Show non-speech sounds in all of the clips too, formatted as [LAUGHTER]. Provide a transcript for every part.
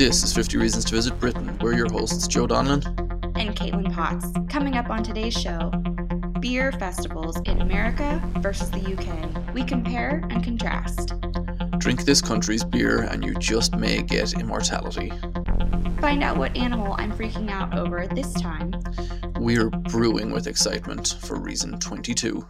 This is 50 Reasons to Visit Britain. We're your hosts, Joe Donlan and Caitlin Potts. Coming up on today's show, beer festivals in America versus the UK. We compare and contrast. Drink this country's beer and you just may get immortality. Find out what animal I'm freaking out over this time. We're brewing with excitement for reason 22.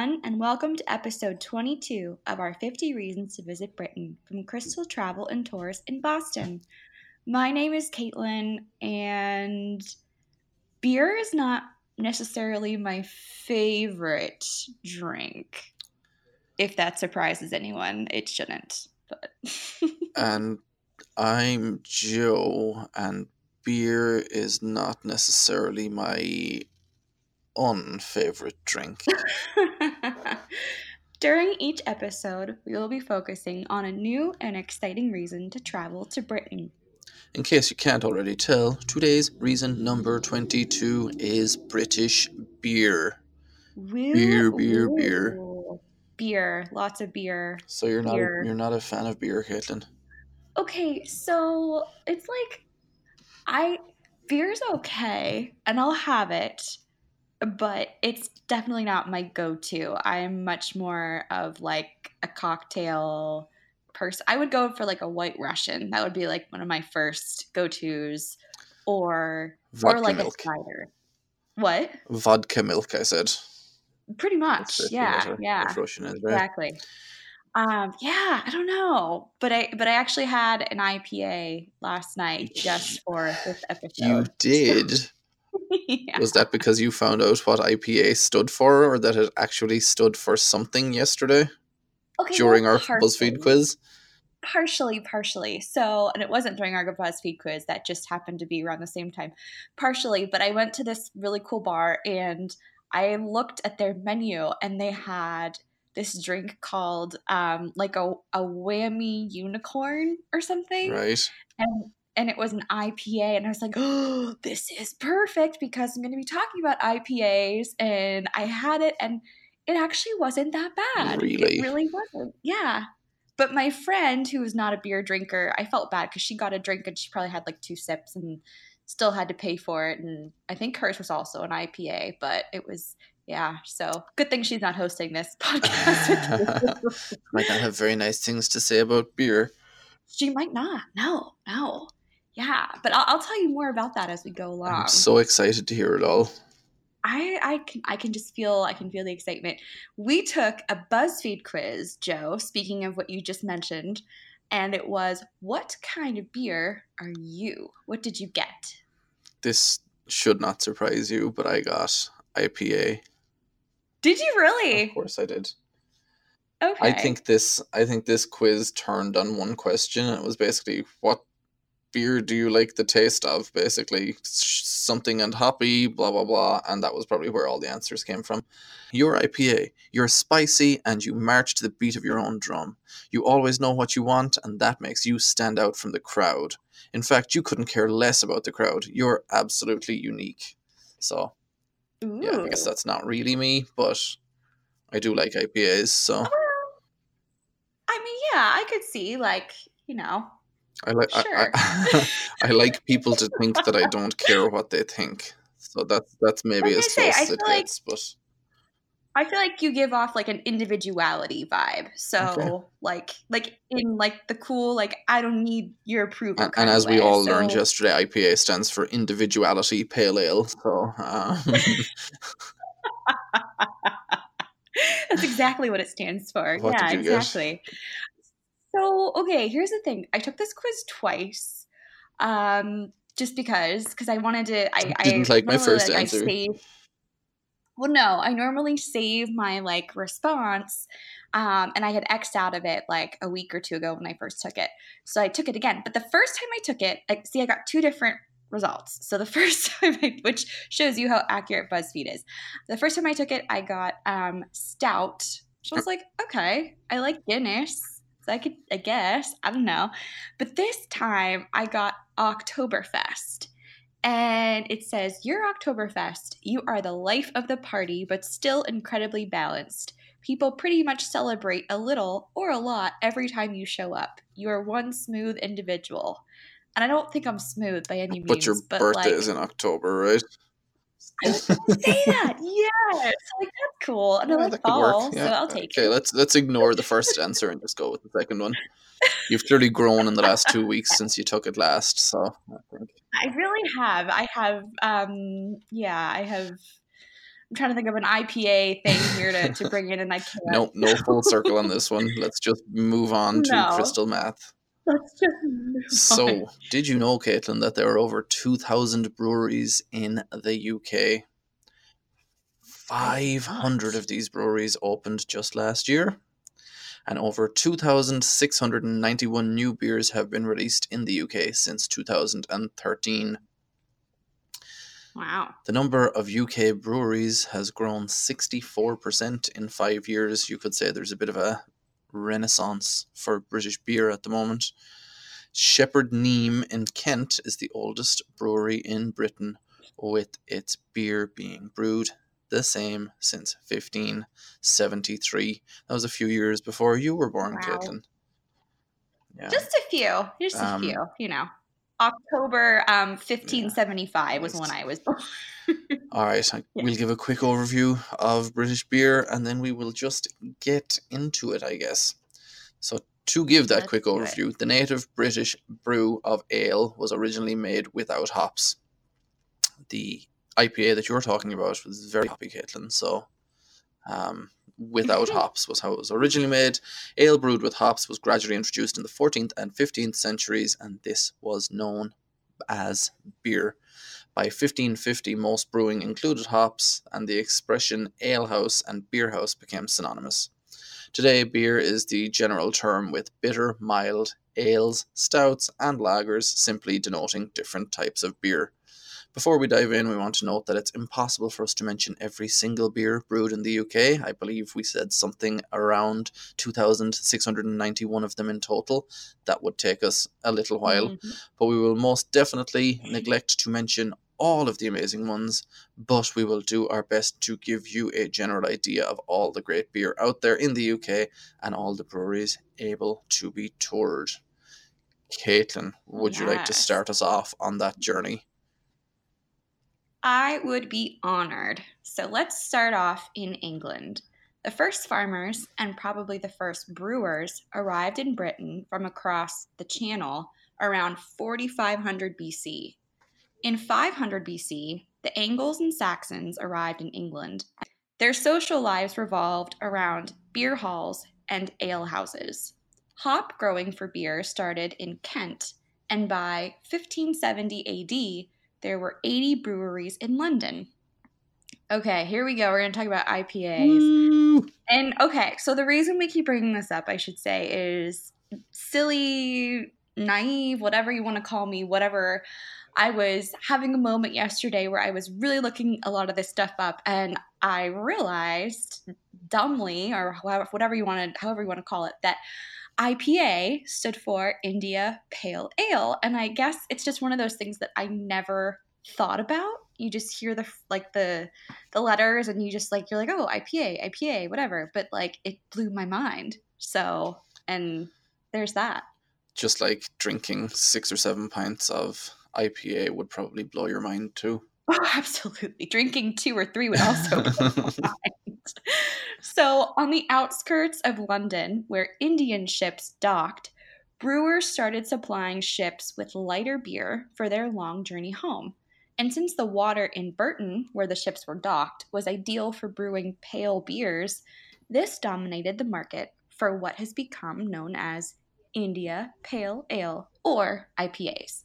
Everyone, and welcome to episode 22 of our 50 Reasons to Visit Britain from Crystal Travel and Tours in Boston. My name is Caitlin, and beer is not necessarily my favorite drink. If that surprises anyone, it shouldn't, but. [LAUGHS] and I'm Joe, and beer is not necessarily my unfavorite drink? [LAUGHS] During each episode, we will be focusing on a new and exciting reason to travel to Britain. In case you can't already tell, today's reason number 22 is British beer. Woo, beer, beer, ooh. beer. Beer, lots of beer. So you're not beer. A, you're not a fan of beer, Caitlin? Okay, so it's like I beer's okay and I'll have it but it's definitely not my go-to. I'm much more of like a cocktail person. I would go for like a white Russian. That would be like one of my first go-tos or Vodka or like milk. a cider. What? Vodka milk, I said. Pretty much. Yeah. Yeah. Russian is, right? Exactly. Um, yeah, I don't know, but I but I actually had an IPA last night just for this episode. You did. [LAUGHS] yeah. Was that because you found out what IPA stood for, or that it actually stood for something yesterday okay, during well, our BuzzFeed quiz? Partially, partially. So, and it wasn't during our BuzzFeed quiz, that just happened to be around the same time. Partially, but I went to this really cool bar and I looked at their menu and they had this drink called um, like a, a whammy unicorn or something. Right. And and it was an IPA. And I was like, oh, this is perfect because I'm going to be talking about IPAs. And I had it, and it actually wasn't that bad. Really? It really wasn't. Yeah. But my friend, who was not a beer drinker, I felt bad because she got a drink and she probably had like two sips and still had to pay for it. And I think hers was also an IPA, but it was yeah. So good thing she's not hosting this [LAUGHS] podcast. [LAUGHS] might not have very nice things to say about beer. She might not. No, no. Yeah, but I'll, I'll, tell you more about that as we go along. I'm so excited to hear it all. I, I can I can just feel I can feel the excitement. We took a BuzzFeed quiz, Joe. Speaking of what you just mentioned, and it was what kind of beer are you? What did you get? This should not surprise you, but I got IPA. Did you really? Of course I did. Okay. I think this I think this quiz turned on one question. and It was basically what beer do you like the taste of? Basically, something and hoppy, blah, blah, blah. And that was probably where all the answers came from. You're IPA. You're spicy and you march to the beat of your own drum. You always know what you want, and that makes you stand out from the crowd. In fact, you couldn't care less about the crowd. You're absolutely unique. So, Ooh. yeah, I guess that's not really me, but I do like IPAs. So, I mean, yeah, I could see, like, you know, I like sure. I, I, [LAUGHS] I, like people to think that I don't care what they think. So that's that's maybe as close as it like, gets. But I feel like you give off like an individuality vibe. So okay. like like in like the cool like I don't need your approval. And, and as we all so, learned yesterday, IPA stands for individuality pale ale. So um. [LAUGHS] that's exactly what it stands for. [LAUGHS] What yeah, exactly. So, okay, here's the thing. I took this quiz twice. Um, just because, because I wanted to. I, didn't I, like my first like, answer. Save, well, no, I normally save my like response, um, and I had xed out of it like a week or two ago when I first took it. So I took it again. But the first time I took it, I, see, I got two different results. So the [LAUGHS] first time, I, which shows you how accurate BuzzFeed is. The first time I took it, I got um, stout. So I was like, okay, I like Guinness I could, I guess, I don't know. But this time I got Oktoberfest. And it says, Your Oktoberfest, you are the life of the party, but still incredibly balanced. People pretty much celebrate a little or a lot every time you show up. You are one smooth individual. And I don't think I'm smooth by any means. But your birthday like, is in October, right? I was gonna say [LAUGHS] that. Yes. Like that's cool. And I like fall, Yeah. so I'll take okay, it. let's let's ignore the first answer and just go with the second one. You've clearly grown in the last two weeks [LAUGHS] since you took it last, so I think I really have. I have um yeah, I have I'm trying to think of an IPA thing here to, to bring in and I [LAUGHS] can't. no no full circle on this one. Let's just move on to No. crystal math. Let's just move on. So, did you know, Caitlin, that there are over 2,000 breweries in the UK? 500 of these breweries opened just last year, and over 2,691 new beers have been released in the UK since 2013. Wow. The number of UK breweries has grown 64% in five years. You could say there's a bit of a renaissance for British beer at the moment. Shepherd Neame in Kent is the oldest brewery in Britain, with its beer being brewed the same since 1573. That was a few years before you were born, Wow. Caitlin. Yeah. Just a few. Just a Um, few, you know. October um 1575 was when I was born. [LAUGHS] All right, Yeah. we'll give a quick overview of British beer and then we will just get into it, I guess. So, to give that Let's quick overview, the native British brew of ale was originally made without hops. The IPA that you're talking about was very hoppy, Caitlin. So, um, without [LAUGHS] hops was how it was originally made. Ale brewed with hops was gradually introduced in the 14th and 15th centuries, and this was known as beer. By 1550, most brewing included hops, and the expression alehouse and beerhouse became synonymous. Today, beer is the general term with bitter, mild, ales, stouts, and lagers simply denoting different types of beer. Before we dive in, we want to note that it's impossible for us to mention every single beer brewed in the UK. I believe we said something around 2,691 of them in total. That would take us a little while Mhm. but we will most definitely neglect to mention all of the amazing ones, but we will do our best to give you a general idea of all the great beer out there in the UK and all the breweries able to be toured. Caitlin, would you like to start us off on that journey? I would be honored. So let's start off in England. The first farmers and probably the first brewers arrived in Britain from across the Channel around 4500 BC. In 500 BC, the Angles and Saxons arrived in England. Their social lives revolved around beer halls and alehouses. Hop growing for beer started in Kent, and by 1570 AD, there were 80 breweries in London. Okay, here we go. We're going to talk about IPAs. Woo! And okay, so the reason we keep bringing this up, I should say, is silly, naive, whatever you want to call me, whatever. I was having a moment yesterday where I was really looking a lot of this stuff up, and I realized dumbly, or however, whatever you want to, however you want to call it, that IPA stood for India Pale Ale, and I guess it's just one of those things that I never thought about. You just hear the like the the letters, and you just like you're like, oh, IPA, IPA, whatever. But like it blew my mind. So and there's that. Just like drinking six or seven pints of IPA would probably blow your mind too. [LAUGHS] Oh, absolutely. Drinking two or three would also blow my [LAUGHS] mind. So, on the outskirts of London, where Indian ships docked, brewers started supplying ships with lighter beer for their long journey home. And since the water in Burton, where the ships were docked, was ideal for brewing pale beers, this dominated the market for what has become known as India Pale Ale or IPAs.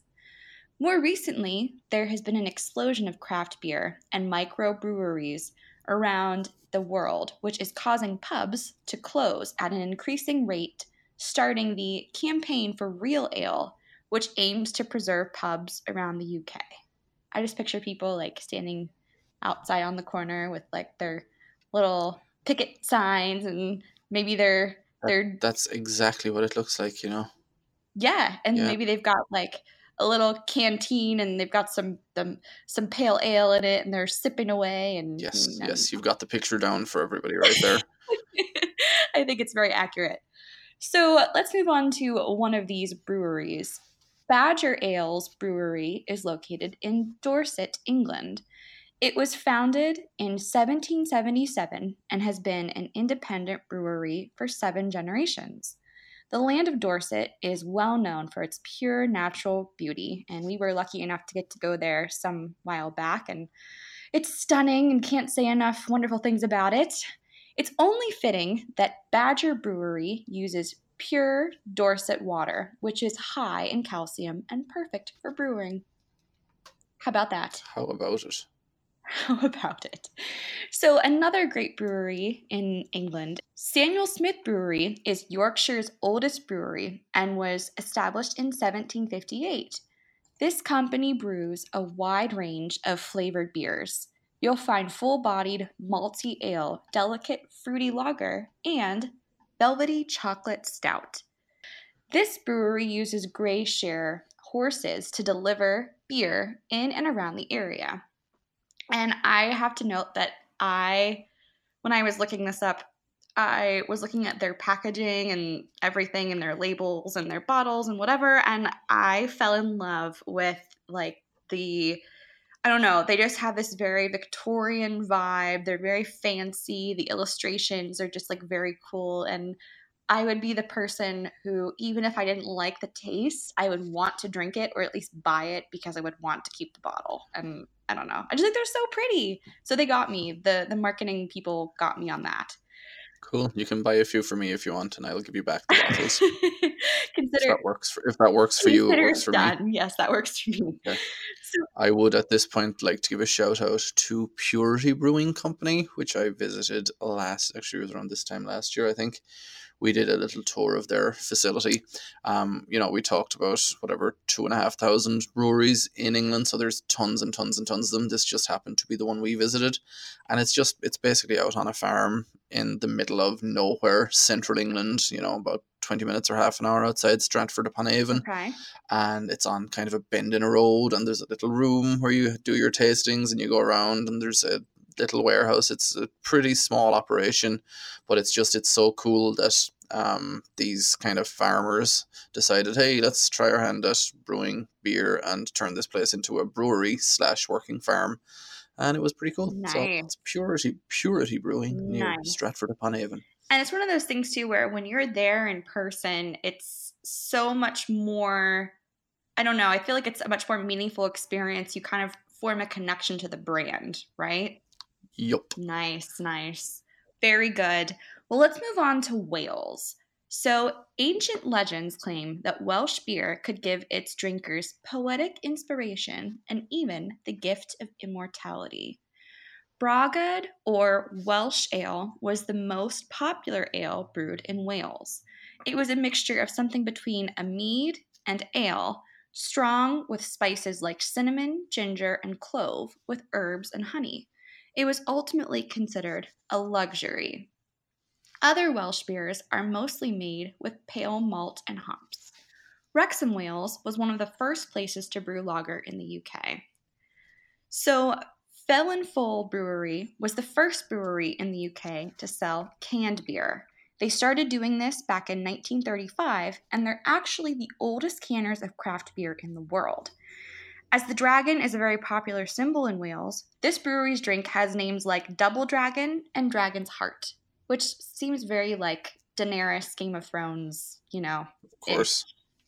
More recently, there has been an explosion of craft beer and microbreweries around the world, which is causing pubs to close at an increasing rate, starting the campaign for Real Ale, which aims to preserve pubs around the UK. I just picture people like standing outside on the corner with like their little picket signs and maybe their They're That's exactly what it looks like, you know. yeah, and Yeah. maybe they've got like a little canteen and they've got some them some pale ale in it and they're sipping away and Yes, and- yes, you've got the picture down for everybody right there. [LAUGHS] I think it's very accurate. So let's move on to one of these breweries. Badger Ales Brewery is located in Dorset, England. It was founded in 1777 and has been an independent brewery for seven generations. The land of Dorset is well known for its pure natural beauty, and we were lucky enough to get to go there some while back, and it's stunning and can't say enough wonderful things about it. It's only fitting that Badger Brewery uses pure Dorset water, which is high in calcium and perfect for brewing. How about that? How about it? How [LAUGHS] about it? So, another great brewery in England, Samuel Smith Brewery, is Yorkshire's oldest brewery and was established in 1758. This company brews a wide range of flavored beers. You'll find full bodied malty ale, delicate fruity lager, and velvety chocolate stout. This brewery uses Grey Shire horses to deliver beer in and around the area. And I have to note that I, when I was looking this up, I was looking at their packaging and everything and their labels and their bottles and whatever. And I fell in love with like the, I don't know, they just have this very Victorian vibe. They're very fancy. The illustrations are just like very cool. And I would be the person who, even if I didn't like the taste, I would want to drink it or at least buy it because I would want to keep the bottle. And I don't know. I just think they're so pretty. So they got me. The the marketing people got me on that. Cool. You can buy a few for me if you want, and I'll give you back the bottles. [LAUGHS] if that works for if that works for you, it works for me. Yes, that works for me. Okay. [LAUGHS] So I would at this point like to give a shout out to Purity Brewing Company, which I visited last actually it was around this time last year, I think. We did a little tour of their facility. Um, you know, we talked about whatever two and a half thousand breweries in England, so there's tons and tons and tons of them. This just happened to be the one we visited, and it's just it's basically out on a farm in the middle of nowhere, central England. You know, about twenty minutes or half an hour outside Stratford upon Avon okay. and it's on kind of a bend in a road and there's a little room where you do your tastings and you go around and there's a little warehouse it's a pretty small operation but it's just it's so cool that um, these kind of farmers decided hey let's try our hand at brewing beer and turn this place into a brewery slash working farm and it was pretty cool so Nice. it's purity purity brewing near Nice. stratford upon avon And it's one of those things too where when you're there in person, it's so much more I don't know, I feel like it's a much more meaningful experience. You kind of form a connection to the brand, right? yup Nice, nice. Very good. Well, let's move on to Wales. So, ancient legends claim that Welsh beer could give its drinkers poetic inspiration and even the gift of immortality. Bragad, or Welsh ale, was the most popular ale brewed in Wales. It was a mixture of something between a mead and ale, strong with spices like cinnamon, ginger, and clove, with herbs and honey. It was ultimately considered a luxury. Other Welsh beers are mostly made with pale malt and hops. Wrexham, Wales was one of the first places to brew lager in the UK. So, Felinfoel Brewery was the first brewery in the UK to sell canned beer. They started doing this back in 1935, and they're actually the oldest canners of craft beer in the world. As the dragon is a very popular symbol in Wales, this brewery's drink has names like Double Dragon and Dragon's Heart, which seems very like Daenerys, Game of Thrones, you know, of course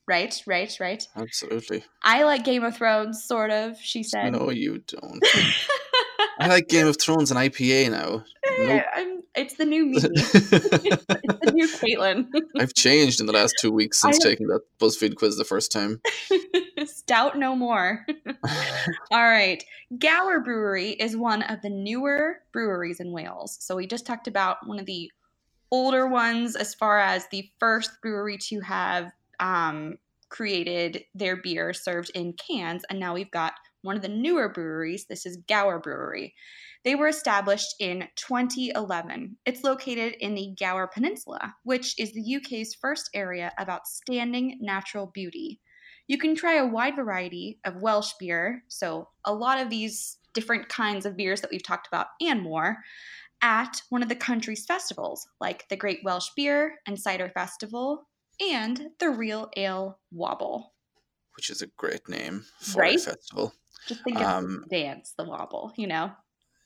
right, right, right. absolutely I like Game of Thrones, sort of, she said. no you don't [LAUGHS] I like Game of Thrones and IPA now. [LAUGHS] Nope. I'm, it's the new me. [LAUGHS] [LAUGHS] it's the new Caitlin. [LAUGHS] I've changed in the last two weeks since I- taking that BuzzFeed quiz the first time. Stout no more. All right. Gower Brewery is one of the newer breweries in Wales. So we just talked about one of the older ones as far as the first brewery to have um, created their beer served in cans. And now we've got one of the newer breweries, this is Gower Brewery. They were established in 2011. It's located in the Gower Peninsula, which is the UK's first area of outstanding natural beauty. You can try a wide variety of Welsh beer, so a lot of these different kinds of beers that we've talked about and more, at one of the country's festivals, like the Great Welsh Beer and Cider Festival and the Real Ale Wobble. Which is a great name for Right? a festival. Just think Um, of the dance, the wobble, you know?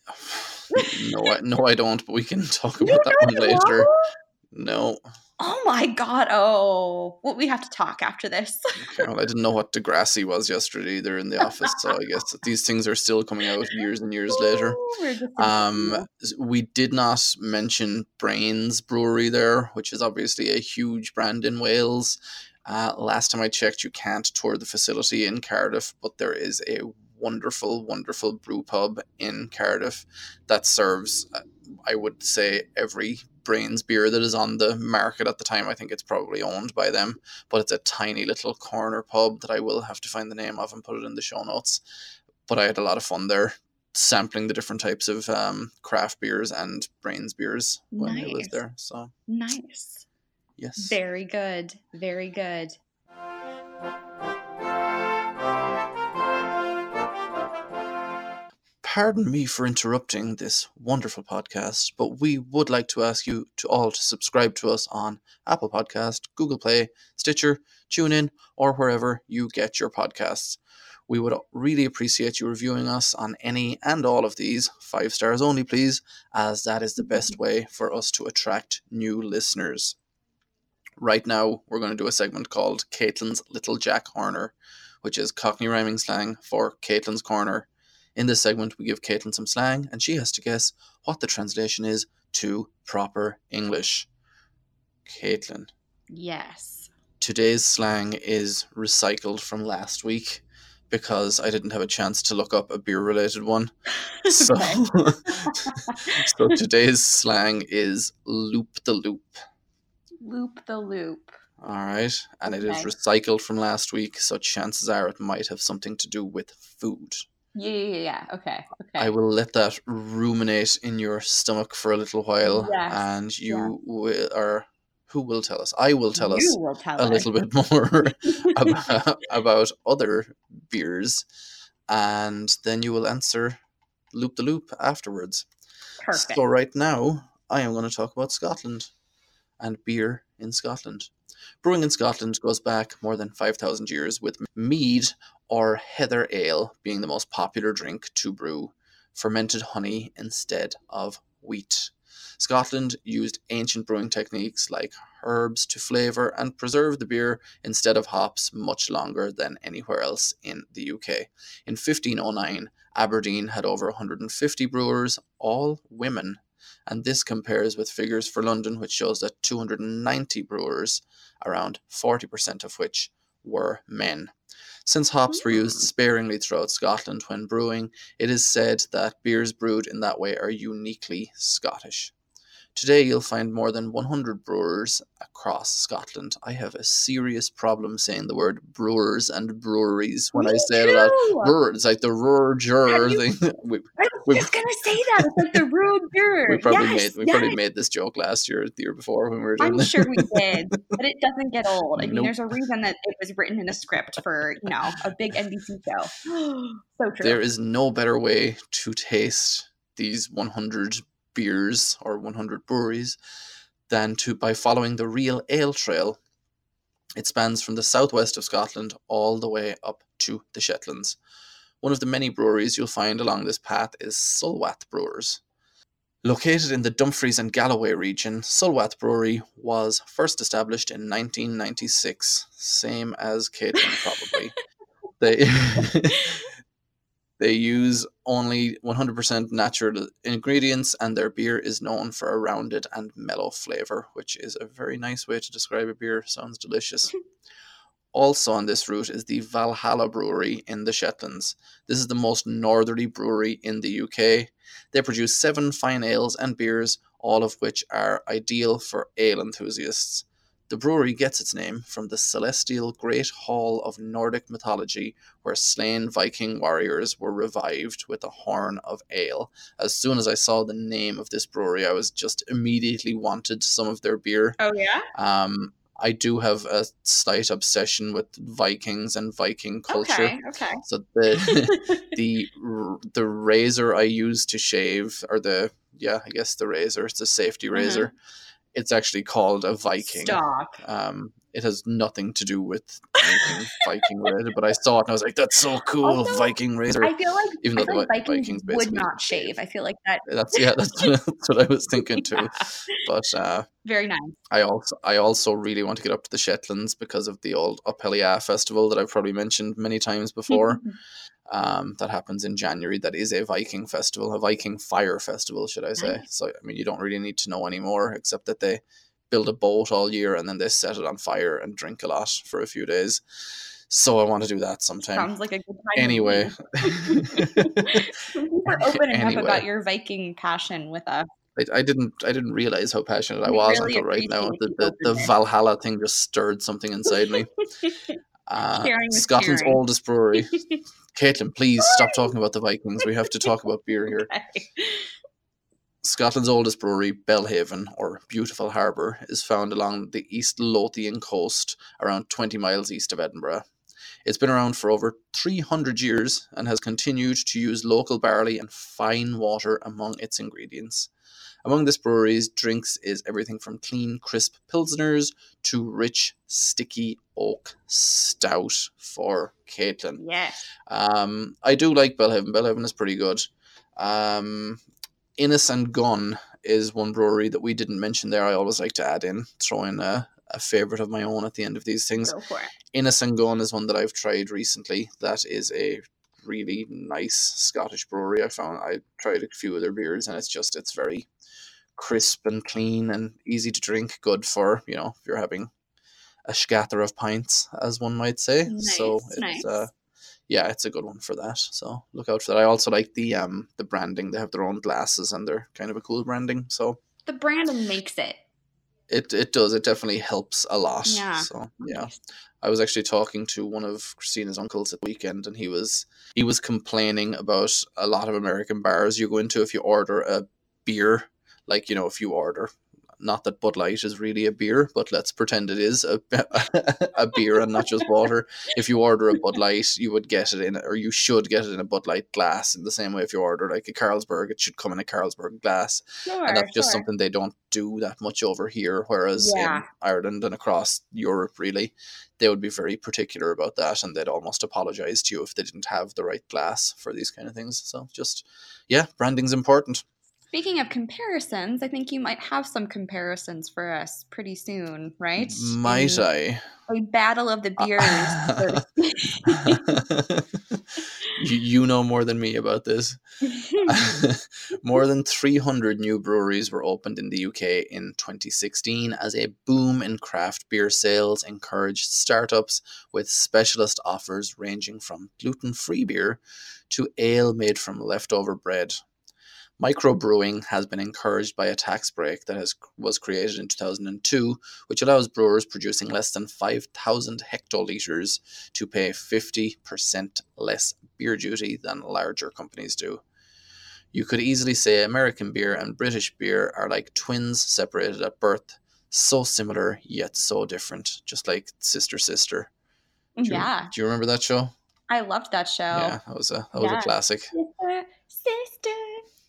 [SIGHS] no, I, no, I don't. But we can talk about don't that one later. No, Oh my god. Oh, well, we have to talk after this. [LAUGHS] okay, well, I didn't know what Degrassi was yesterday. They're in the office, so I guess that these things are still coming out years and years later. Um, we did not mention Brains Brewery there, which is obviously a huge brand in Wales. Uh, last time I checked, you can't tour the facility in Cardiff, but there is a wonderful, wonderful brew pub in Cardiff that serves, uh, I would say, every Brains beer that is on the market at the time. I think it's probably owned by them, but it's a tiny little corner pub that I will have to find the name of and put it in the show notes. But I had a lot of fun there sampling the different types of um, craft beers and brains beers when I Nice. was there. So nice. yes, Very good. Very good. Pardon me for interrupting this wonderful podcast, but we would like to ask you to all to subscribe to us on Apple Podcast, Google Play, Stitcher, TuneIn, or wherever you get your podcasts. We would really appreciate you reviewing us on any and all of these, five stars only, please, as that is the best way for us to attract new listeners. Right now, we're going to do a segment called Caitlin's Little Jack Horner, which is Cockney rhyming slang for Caitlin's Corner. In this segment, we give Caitlin some slang, and she has to guess what the translation is to proper English. Caitlin, Yes. today's slang is recycled from last week because I didn't have a chance to look up a beer related one. [LAUGHS] So, [LAUGHS] so today's slang is loop the loop. Loop the loop. All right. And it is Okay. recycled from last week, so chances are it might have something to do with food. Yeah, yeah, yeah. Okay. Okay. I will let that ruminate in your stomach for a little while, Yes, and you will, or who will tell us? I will tell you us will tell a us. little bit more [LAUGHS] [LAUGHS] about, about other beers, and then you will answer loop the loop afterwards. Perfect. So right now, I am going to talk about Scotland and beer in Scotland. Brewing in Scotland goes back more than 5,000 years, with mead or heather ale being the most popular drink to brew fermented honey instead of wheat. Scotland used ancient brewing techniques like herbs to flavour and preserve the beer instead of hops much longer than anywhere else in the UK. In 1509, Aberdeen had over 150 brewers, all women, and this compares with figures for London, which shows that 290 brewers, around 40% of which were men. Since hops were used Hmm. sparingly throughout Scotland when brewing, it is said that beers brewed in that way are uniquely Scottish. Today, you'll find more than 100 brewers across Scotland. I have a serious problem saying the word brewers and breweries when I Me say it a lot. too! Brewer, it's like the rural juror thing. [LAUGHS] we, I was just gonna say that. It's like the rude beer. [LAUGHS] we probably yes, made we yes. probably made this joke last year, the year before when we were doing I'm sure we [LAUGHS] did, but it doesn't get old. I mean, Nope. there's a reason that it was written in a script for you know a big NBC show. [GASPS] so true. There is no better way to taste these 100 beers or 100 breweries than to by following the real ale trail. It spans from the southwest of Scotland all the way up to the Shetlands. One of the many breweries you'll find along this path is Sulwath Brewers. Located in the Dumfries and Galloway region, Sulwath Brewery was first established in 1996, same as Caitlin probably. [LAUGHS] they [LAUGHS] they use only 100% natural ingredients and their beer is known for a rounded and mellow flavor, which is a very nice way to describe a beer. Sounds delicious. [LAUGHS] Also on this route is the Valhalla Brewery in the Shetlands. This is the most northerly brewery in the UK. They produce seven fine ales and beers, all of which are ideal for ale enthusiasts. The brewery gets its name from the celestial great hall of Nordic mythology, where slain Viking warriors were revived with a horn of ale. As soon as I saw the name of this brewery, I was just immediately wanted some of their beer. Oh yeah. Um, I do have a slight obsession with Vikings and Viking culture. Okay. Okay. So the [LAUGHS] [LAUGHS] the the razor I use to shave, or the yeah, I guess the razor. It's a safety Mhm. razor. It's actually called a Viking. Stop. Um, it has nothing to do with anything [LAUGHS] Viking related, but I saw it and I was like, "That's so cool, Also, Viking razor." I feel like Even though like Vikings, Vikings would not shave. I feel like that. That's yeah, that's, [LAUGHS] that's what I was thinking [LAUGHS] too. Yeah. But uh, Very nice. I also I also really want to get up to the Shetlands because of the old Up Helly Aa festival that I've probably mentioned many times before. Um, that happens in January. That is a Viking festival, a Viking fire festival, should I say? Nice. So I mean, you don't really need to know anymore, except that they build a boat all year and then they set it on fire and drink a lot for a few days. So I want to do that sometime. Sounds like a good time. Anyway, me. Thank you for opening up about your Viking passion with us. I, I didn't I didn't realize how passionate I was really until right now. The, the, the. Valhalla thing just stirred something inside me. [LAUGHS] Uh, Scotland's oldest brewery. [LAUGHS] Caitlin, please stop talking about the Vikings. We have to talk about beer here. Okay. [LAUGHS] Scotland's oldest brewery, Belhaven, or Beautiful Harbour, is found along the East Lothian coast, around 20 miles east of Edinburgh. It's been around for over 300 years and has continued to use local barley and fine water among its ingredients. Among this brewery's drinks is everything from clean, crisp pilsners to rich, sticky oak stout for Caitlin. Yes. Um, I do like Belhaven. Belhaven is pretty good. Um, and Gun is one brewery that we didn't mention there. I always like to add in, throw in a, a favorite of my own at the end of these things. Go for it. And Gun is one that I've tried recently. That is a really nice Scottish brewery. I found I tried a few of their beers, and it's just it's very crisp and clean and easy to drink. Good for you know if you're having a scatter of pints, as one might say. so it's nice. uh, yeah, it's a good one for that. So look out for that. I also like the um the branding. They have their own glasses, and they're kind of a cool branding. So The branding makes it. it it does. It definitely helps a lot. Yeah. So yeah. I was actually talking to one of Christina's uncles at the weekend, and he was he was complaining about a lot of American bars you go into if you order a beer, like you know if you order. Not that Bud Light is really a beer, but let's pretend it is a, [LAUGHS] a beer and not just water. If you order a Bud Light, you would get it in, or you should get it in a Bud Light glass. In the same way, if you order like a Carlsberg, it should come in a Carlsberg glass Sure. and that's just sure. something they don't do that much over here. Whereas Yeah. in Ireland and across Europe, really, they would be very particular about that, and they'd almost apologize to you if they didn't have the right glass for these kind of things. So just yeah, branding's important. Speaking of comparisons, I think you might have some comparisons for us pretty soon, right? Might In I? A battle of the uh, beers. so [LAUGHS] you, you know more than me about this. [LAUGHS] [LAUGHS] More than 300 new breweries were opened in the UK in 2016 as a boom in craft beer sales encouraged startups with specialist offers ranging from gluten free beer to ale made from leftover bread. Microbrewing has been encouraged by a tax break that has, was created in 2002, which allows brewers producing less than 5,000 hectolitres to pay 50% less beer duty than larger companies do. You could easily say American beer and British beer are like twins separated at birth, so similar yet so different, just like sister sister. Do you, yeah, do you remember that show? I loved that show. Yeah, that was a that was Yeah. a classic. Sister, sister.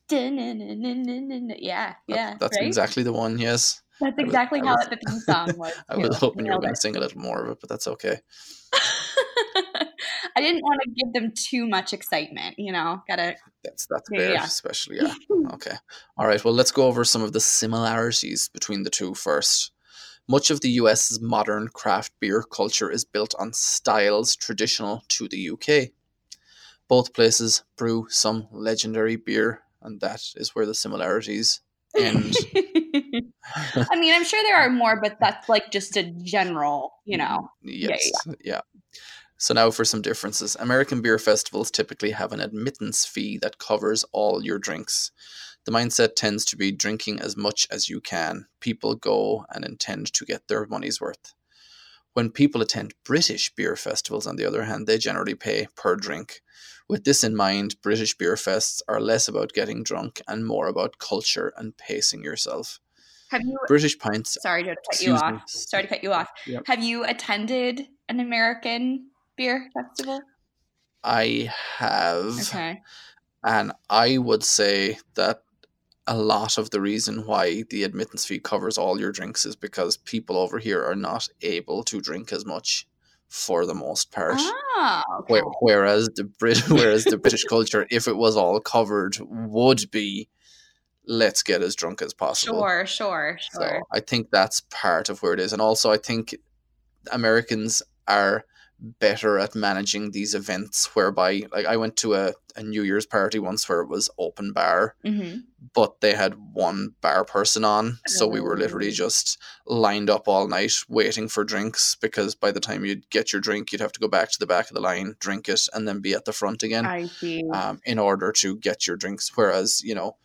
Dun-dun-dun-dun-dun-dun. Yeah, That- yeah. that's right? exactly the one. Yes, That's exactly how was- the theme song was. I was hoping you were going to sing a little more of it, but that's okay. I didn't want to give them too much excitement, you know. Gotta That's that's Yeah, fair, yeah. especially yeah. Okay. All right. Well, let's go over some of the similarities between the two first. Much of the US's modern craft beer culture is built on styles traditional to the UK. Both places brew some legendary beer, and that is where the similarities end. [LAUGHS] I mean, I'm sure there are more, but that's like just a general, you know. Yeah, yes. Yeah. So now for some differences. American beer festivals typically have an admittance fee that covers all your drinks. The mindset tends to be drinking as much as you can. People go and intend to get their money's worth. When people attend British beer festivals, on the other hand, they generally pay per drink. With this in mind, British beer fests are less about getting drunk and more about culture and pacing yourself. Have you? British pints. Sorry to cut you Excuse me. off. Sorry to cut you off. Yep. Have you attended an American beer festival? I have, Okay. and I would say that a lot of the reason why the admittance fee covers all your drinks is because people over here are not able to drink as much for the most part. Ah, okay. Whereas the Brit, [LAUGHS] whereas the British culture, if it was all covered, would be let's get as drunk as possible. Sure, sure, So sure. I think that's part of where it is, and also I think Americans are better at managing these events whereby like I went to a, a New Year's party once where it was open bar hmm but they had one bar person on so we were literally Oh. just lined up all night waiting for drinks because by the time you'd get your drink you'd have to go back to the back of the line drink it and then be at the front again I see. um, in order to get your drinks. Whereas, you know,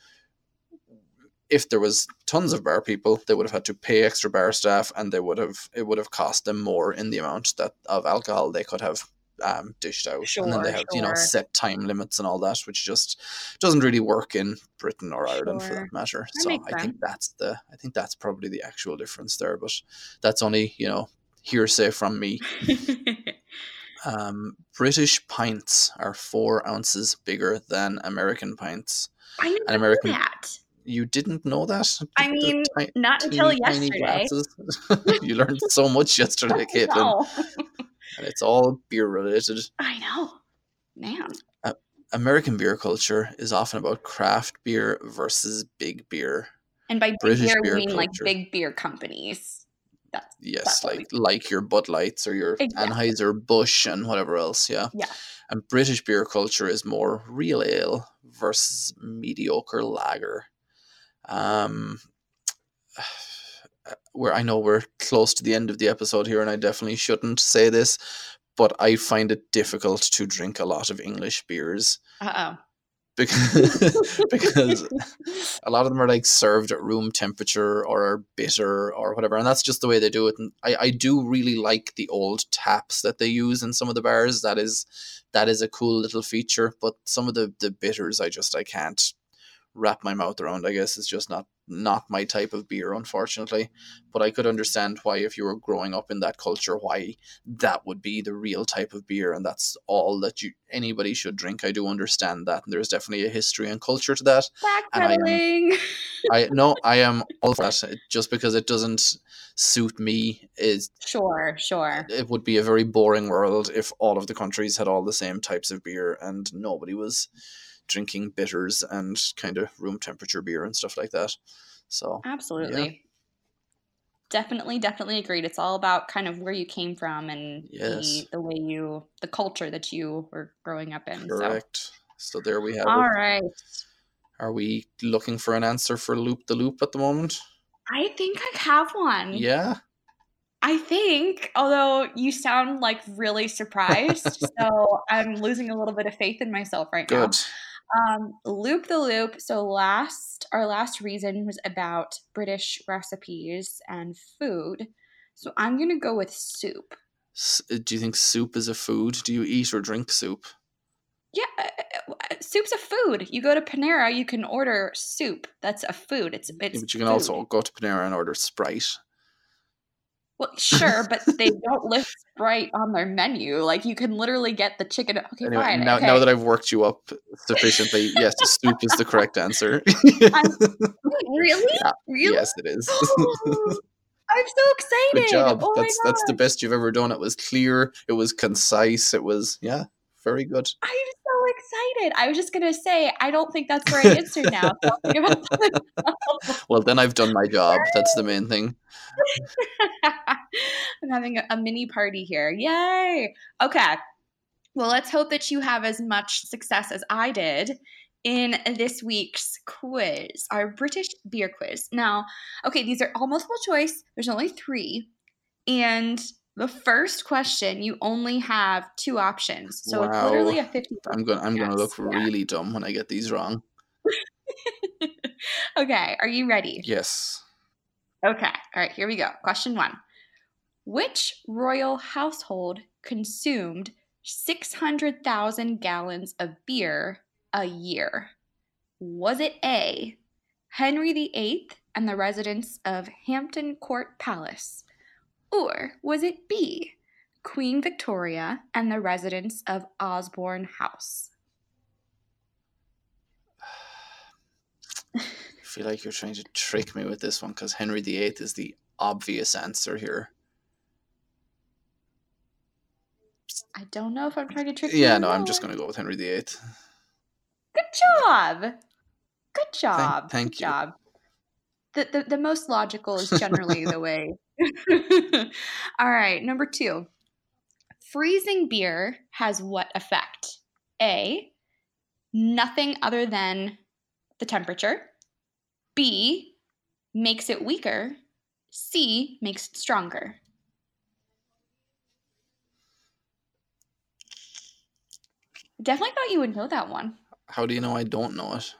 if there was tons of bar people, they would have had to pay extra bar staff, and they would have it would have cost them more in the amount that of alcohol they could have um, dished out. and then they Sure, have you know set time limits and all that, which just doesn't really work in Britain or Ireland for that matter. That so I think that's the I think that's probably the actual difference there. But that's only you know hearsay from me. [LAUGHS] Um, British pints are four ounces bigger than American pints. I know American- that. You didn't know that? I mean, ti- Not until tiny yesterday. [LAUGHS] you [LAUGHS] learned so much yesterday, Caitlin, and it's all beer related. [LAUGHS] I know. Man. American beer culture is often about craft beer versus big beer. And by big British beer, beer we mean like big beer companies. That's Yes, That's like like your Bud Lights or your Exactly. Anheuser Busch and whatever else. Yeah. Yeah. And British beer culture is more real ale versus mediocre lager. Um, [SIGHS] where I know we're close to the end of the episode here, and I definitely shouldn't say this, but I find it difficult to drink a lot of English beers uh because [LAUGHS] oh. because a lot of them are like served at room temperature or are bitter or whatever and that's just the way they do it and I, I do really like the old taps that they use in some of the bars that is that is a cool little feature but some of the the bitters i just i can't wrap my mouth around i guess it's just not not my type of beer unfortunately but i could understand why if you were growing up in that culture why that would be the real type of beer and that's all that you anybody should drink i do understand that and there's definitely a history and culture to that And I am- [LAUGHS] I no, I am all for that. Just because it doesn't suit me is Sure, sure. it would be a very boring world if all of the countries had all the same types of beer and nobody was drinking bitters and kind of room temperature beer and stuff like that. So Absolutely. Definitely, definitely agreed. It's all about kind of where you came from and Yes. the, the way you, the culture that you were growing up in. So. correct. So there we have All it. right. Are we looking for an answer for loop the loop at the moment? I think I have one. Yeah. I think, although you sound like really surprised, [LAUGHS] so I'm losing a little bit of faith in myself right now. Um, loop the loop. So last, our last reason was about British recipes and food. So I'm gonna go with soup. S- Do you think soup is a food? Do you eat or drink soup? Yeah, uh, uh, soup's a food. You go to Panera, you can order soup. That's a food. It's Yeah, it's. but you can food. also go to Panera and order Sprite. Well, sure, but they [LAUGHS] don't list Sprite on their menu. Like you can literally get the chicken. Okay, Anyway, fine. now, okay. now that I've worked you up sufficiently, [LAUGHS] yes, soup is the correct answer. [LAUGHS] Really, Yeah, really, yes, it is. Oh, I'm so excited. Good job. Oh that's that's the best you've ever done. It was clear. It was concise. It was yeah, very good. I'm so excited. I was just gonna say I don't think that's the right answer now. So I'll think about that. Well, then I've done my job. That's the main thing. I'm having a, mini party here. Yay! Okay. Well, let's hope that you have as much success as I did in this week's quiz, our British beer quiz. Now, okay, these are all multiple choice. There's only three. And the first question, you only have two options. So it's literally a 50 I'm going. I'm going to look yeah. really dumb when I get these wrong. [LAUGHS] okay, are you ready? Yes. Okay, all right, here we go. Question one Which royal household consumed 600,000 gallons of beer a year? Was it A, Henry VIII and the residents of Hampton Court Palace? Or was it B, Queen Victoria and the residents of Osborne House? [SIGHS] I feel like you're trying to trick me with this one because Henry VIII is the obvious answer here. I don't know if I'm trying to trick you. Yeah, no, I'm just going to go with Henry VIII. Good job. Good job. thank Good you. job. The, the, the most logical is generally the [LAUGHS] way. [LAUGHS] All right, number two. Freezing beer has what effect? A, nothing other than the temperature. B, makes it weaker. C, makes it stronger. Definitely thought you would know that one. How do you know I don't know it?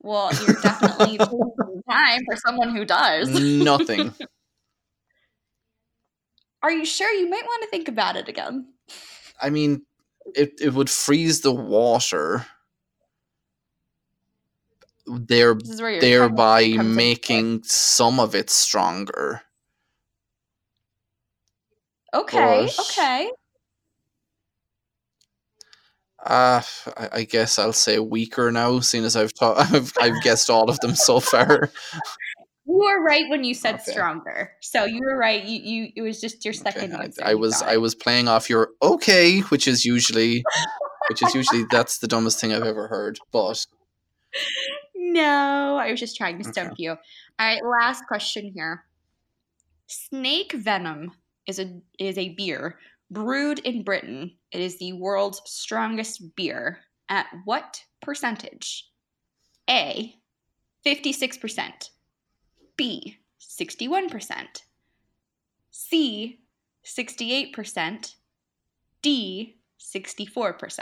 Well, you're definitely [LAUGHS] taking time for someone who does. Nothing. [LAUGHS] Are you sure? You might want to think about it again. I mean, it, it would freeze the water, there, This is where your thereby comes into play. making some of it stronger. Okay, but- okay. Uh, I, I guess I'll say weaker now, seeing as I've taught, I've, I've guessed all of them so [LAUGHS] far. You were right when you said Okay. stronger. So you were right. You you it was just your second Okay, I- I, was I was playing off your okay, which is usually which is usually [LAUGHS] that's the dumbest thing I've ever heard. But No, I was just trying to Okay. stump you. All right, last question here. Snake venom is a is a beer brewed in Britain. It is the world's strongest beer. At what percentage? A, 56%. B, 61%. C, 68%. D, 64%.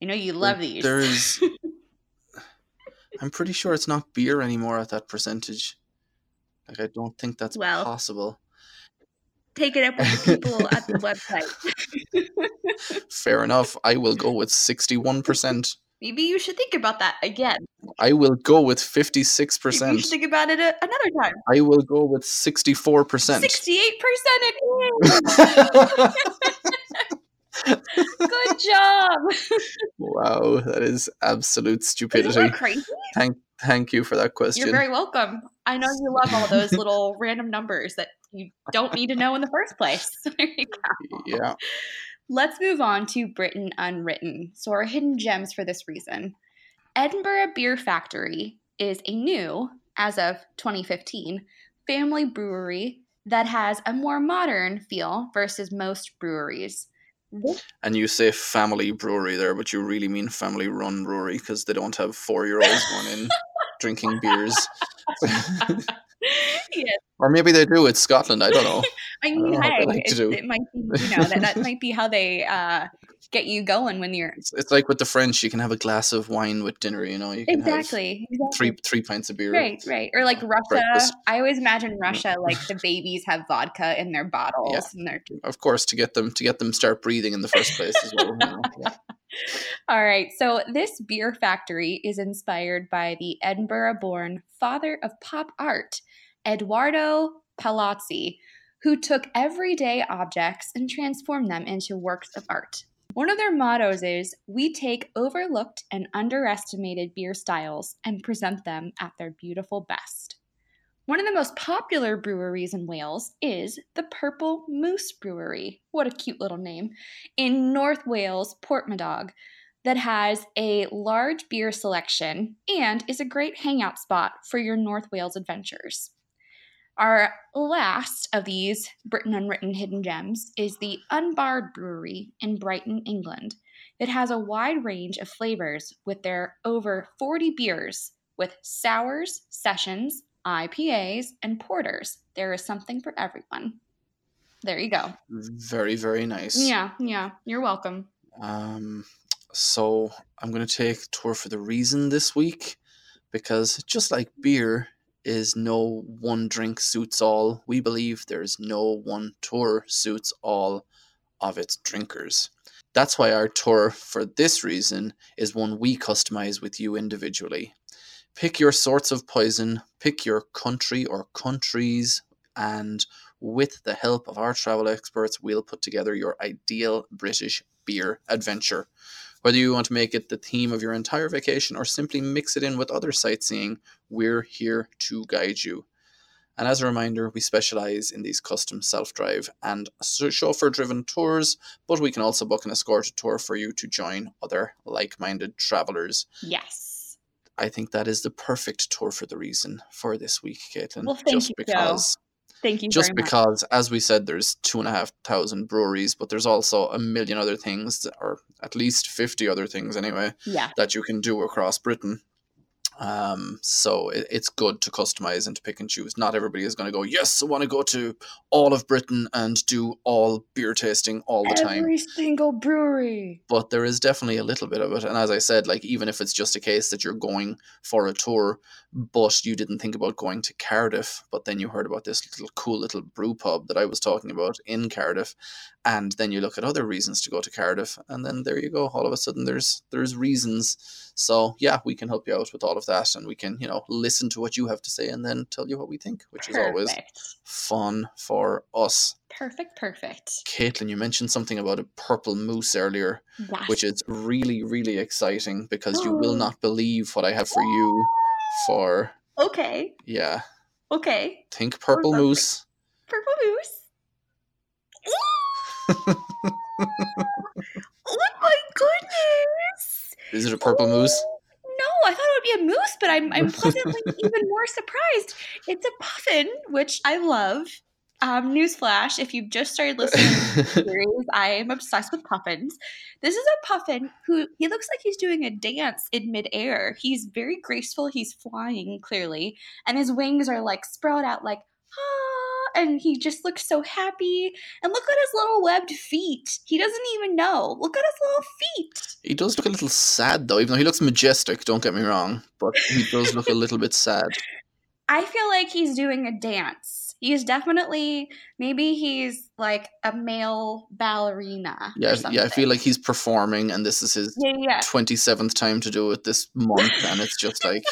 I know you love these. there's [LAUGHS] I'm pretty sure it's not beer anymore at that percentage. Like I don't think that's Well, possible. Take it up with the people at the website. [LAUGHS] Fair enough. I will go with sixty-one percent. Maybe you should think about that again. I will go with Maybe fifty-six you should think about it a- another time. I will go with sixty-four percent. Sixty-eight percent it [LAUGHS] is. [LAUGHS] Good job. wow, that is absolute Isn't stupidity. that crazy? Thank, thank you for that question. You're very welcome. I know you love all those little [LAUGHS] random numbers that you don't need to know in the first place. [LAUGHS] There you go. yeah. Let's move on to Britain Unwritten. So, our hidden gems for this reason. Edinburgh Beer Factory is a new, as of 2015, family brewery that has a more modern feel versus most breweries. And you say family brewery there, but you really mean family run brewery because they don't have four year olds going in [LAUGHS] drinking beers. [LAUGHS] yes, Or maybe they do. It's Scotland. I don't know. I mean, what hey, like it, it might be, you know, that, that [LAUGHS] might be how they uh, get you going when you're. It's, it's like with the French, you can have a glass of wine with dinner. You know, you can Exactly. have exactly. three three pints of beer. Right, right. Or like Russia. breakfast. I always imagine Russia like the babies have vodka in their bottles and they're Of course, to get them to get them start breathing in the first place as well. you know. Yeah. [LAUGHS] All right. So this beer factory is inspired by the Edinburgh-born father of pop art, Eduardo Paolozzi, who took everyday objects and transformed them into works of art. One of their mottos is We take overlooked and underestimated beer styles and present them at their beautiful best. One of the most popular breweries in Wales is the Purple Moose Brewery. What a cute little name. In North Wales, Porthmadog, that has a large beer selection and is a great hangout spot for your North Wales adventures. Our last of these Britain Unwritten hidden gems is the Unbarred Brewery in Brighton, England. It has a wide range of flavors with their over 40 beers with sours, sessions, IPAs, and porters. There is something for everyone. There you go. Very very nice. Yeah, yeah. You're welcome. Um, so I'm going to take tour for the reason this week Because just like beer is no one drink suits all, we believe there's no one tour suits all of its drinkers. That's why our tour, for this reason, is one we customize with you individually. Pick your sorts of poison, pick your country or countries, and with the help of our travel experts, we'll put together your ideal British beer adventure. Whether you want to make it the theme of your entire vacation or simply mix it in with other sightseeing, we're here to guide you. And as a reminder, we specialize in these custom self drive and chauffeur driven tours, but we can also book an escorted tour for you to join other like minded travelers. Yes. I think that is the perfect tour for the reason for this week, Caitlin. Well, thank just you, because Joe. Thank you. just very much. because as we said there's two and a half thousand breweries but there's also a million other things or at least 50 other things anyway Yeah. that you can do across britain um, so it, it's good to customize and to pick and choose not everybody is going to go yes i want to go to all of britain and do all beer tasting all the time Every single brewery. but there is definitely a little bit of it. And as I said, like even if it's just a case that you're going for a tour, but you didn't think about going to Cardiff, but then you heard about this little cool little brew pub that I was talking about in Cardiff, and then you look at other reasons to go to Cardiff, and then there you go. All of a sudden, there's there's reasons. So yeah, we can help you out with all of that, and we can you know listen to what you have to say, and then tell you what we think, which is always fun for us. Perfect. Perfect. Caitlin, you mentioned something about a purple moose earlier Yes. which is really, really exciting because you will Oh. [GASPS] not believe what I have for you for, okay. yeah, Okay. think Purple perfect. Moose. Purple moose. [LAUGHS] oh my goodness! Is it a Purple Moose? No, I thought it would be a moose, but I'm I'm [LAUGHS] pleasantly even more surprised. It's a puffin, which I love. Um, newsflash: If you've just started listening to the [LAUGHS] series, I am obsessed with puffins. This is a puffin who he looks like he's doing a dance in midair. He's very graceful. He's flying clearly, and his wings are like sprout out like ah, and he just looks so happy. And look at his little webbed feet. He doesn't even know. Look at his little feet. he does look a little sad though, even though he looks majestic, don't get me wrong, but he does look a little bit sad. [LAUGHS] I feel like he's doing a dance. He's definitely maybe he's like a male ballerina. or Yeah, yeah, I feel like he's performing and this is his yeah, yeah. 27th time to do it this month, and it's just like,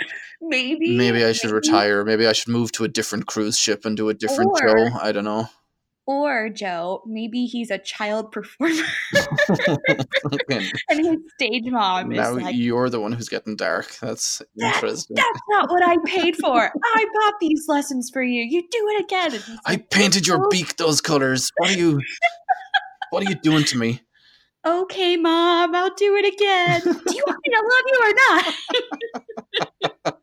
[LAUGHS] Maybe maybe I should maybe. retire, maybe I should move to a different cruise ship and do a different Or- show. I don't know. Or Joe, maybe he's a child performer [LAUGHS] [LAUGHS] and his stage mom now is like, you're the one who's getting dark. That's That- interesting. "That's not what I paid for. I bought these lessons for you. You do it again." I like, painted your "Oh, beak those colors. What are you? what are you doing to me? Okay, mom, I'll do it again. do you want me to love you or not? [LAUGHS]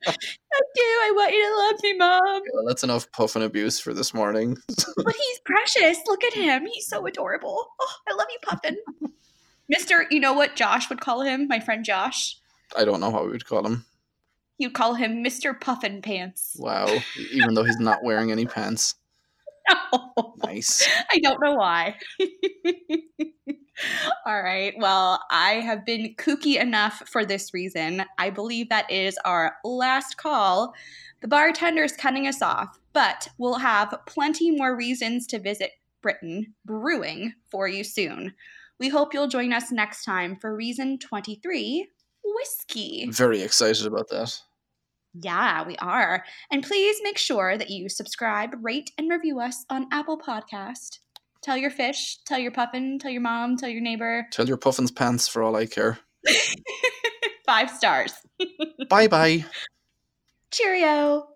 I do. I want you to love me, mom. Well, that's enough puffin abuse for this morning. [LAUGHS] But he's precious. Look at him. He's so adorable. Oh, I love you, Puffin. Mister, you know what Josh would call him? My friend Josh. I don't know how we would call him. You'd call him Mr. Puffin Pants. Wow, [LAUGHS] even though he's not wearing any pants. No. Nice. I don't know why. All right. Well, I have been kooky enough for this reason. I believe that is our last call. The bartender's cutting us off, but we'll have plenty more reasons to visit Britain brewing for you soon. We hope you'll join us next time for reason 23 whiskey. Very excited about that. Yeah, we are. And please make sure that you subscribe, rate, and review us on Apple Podcast. Tell your fish, tell your puffin, tell your mom, tell your neighbor. [LAUGHS] Tell your puffin's pants for all I care. Five stars. [LAUGHS] Bye bye. Cheerio.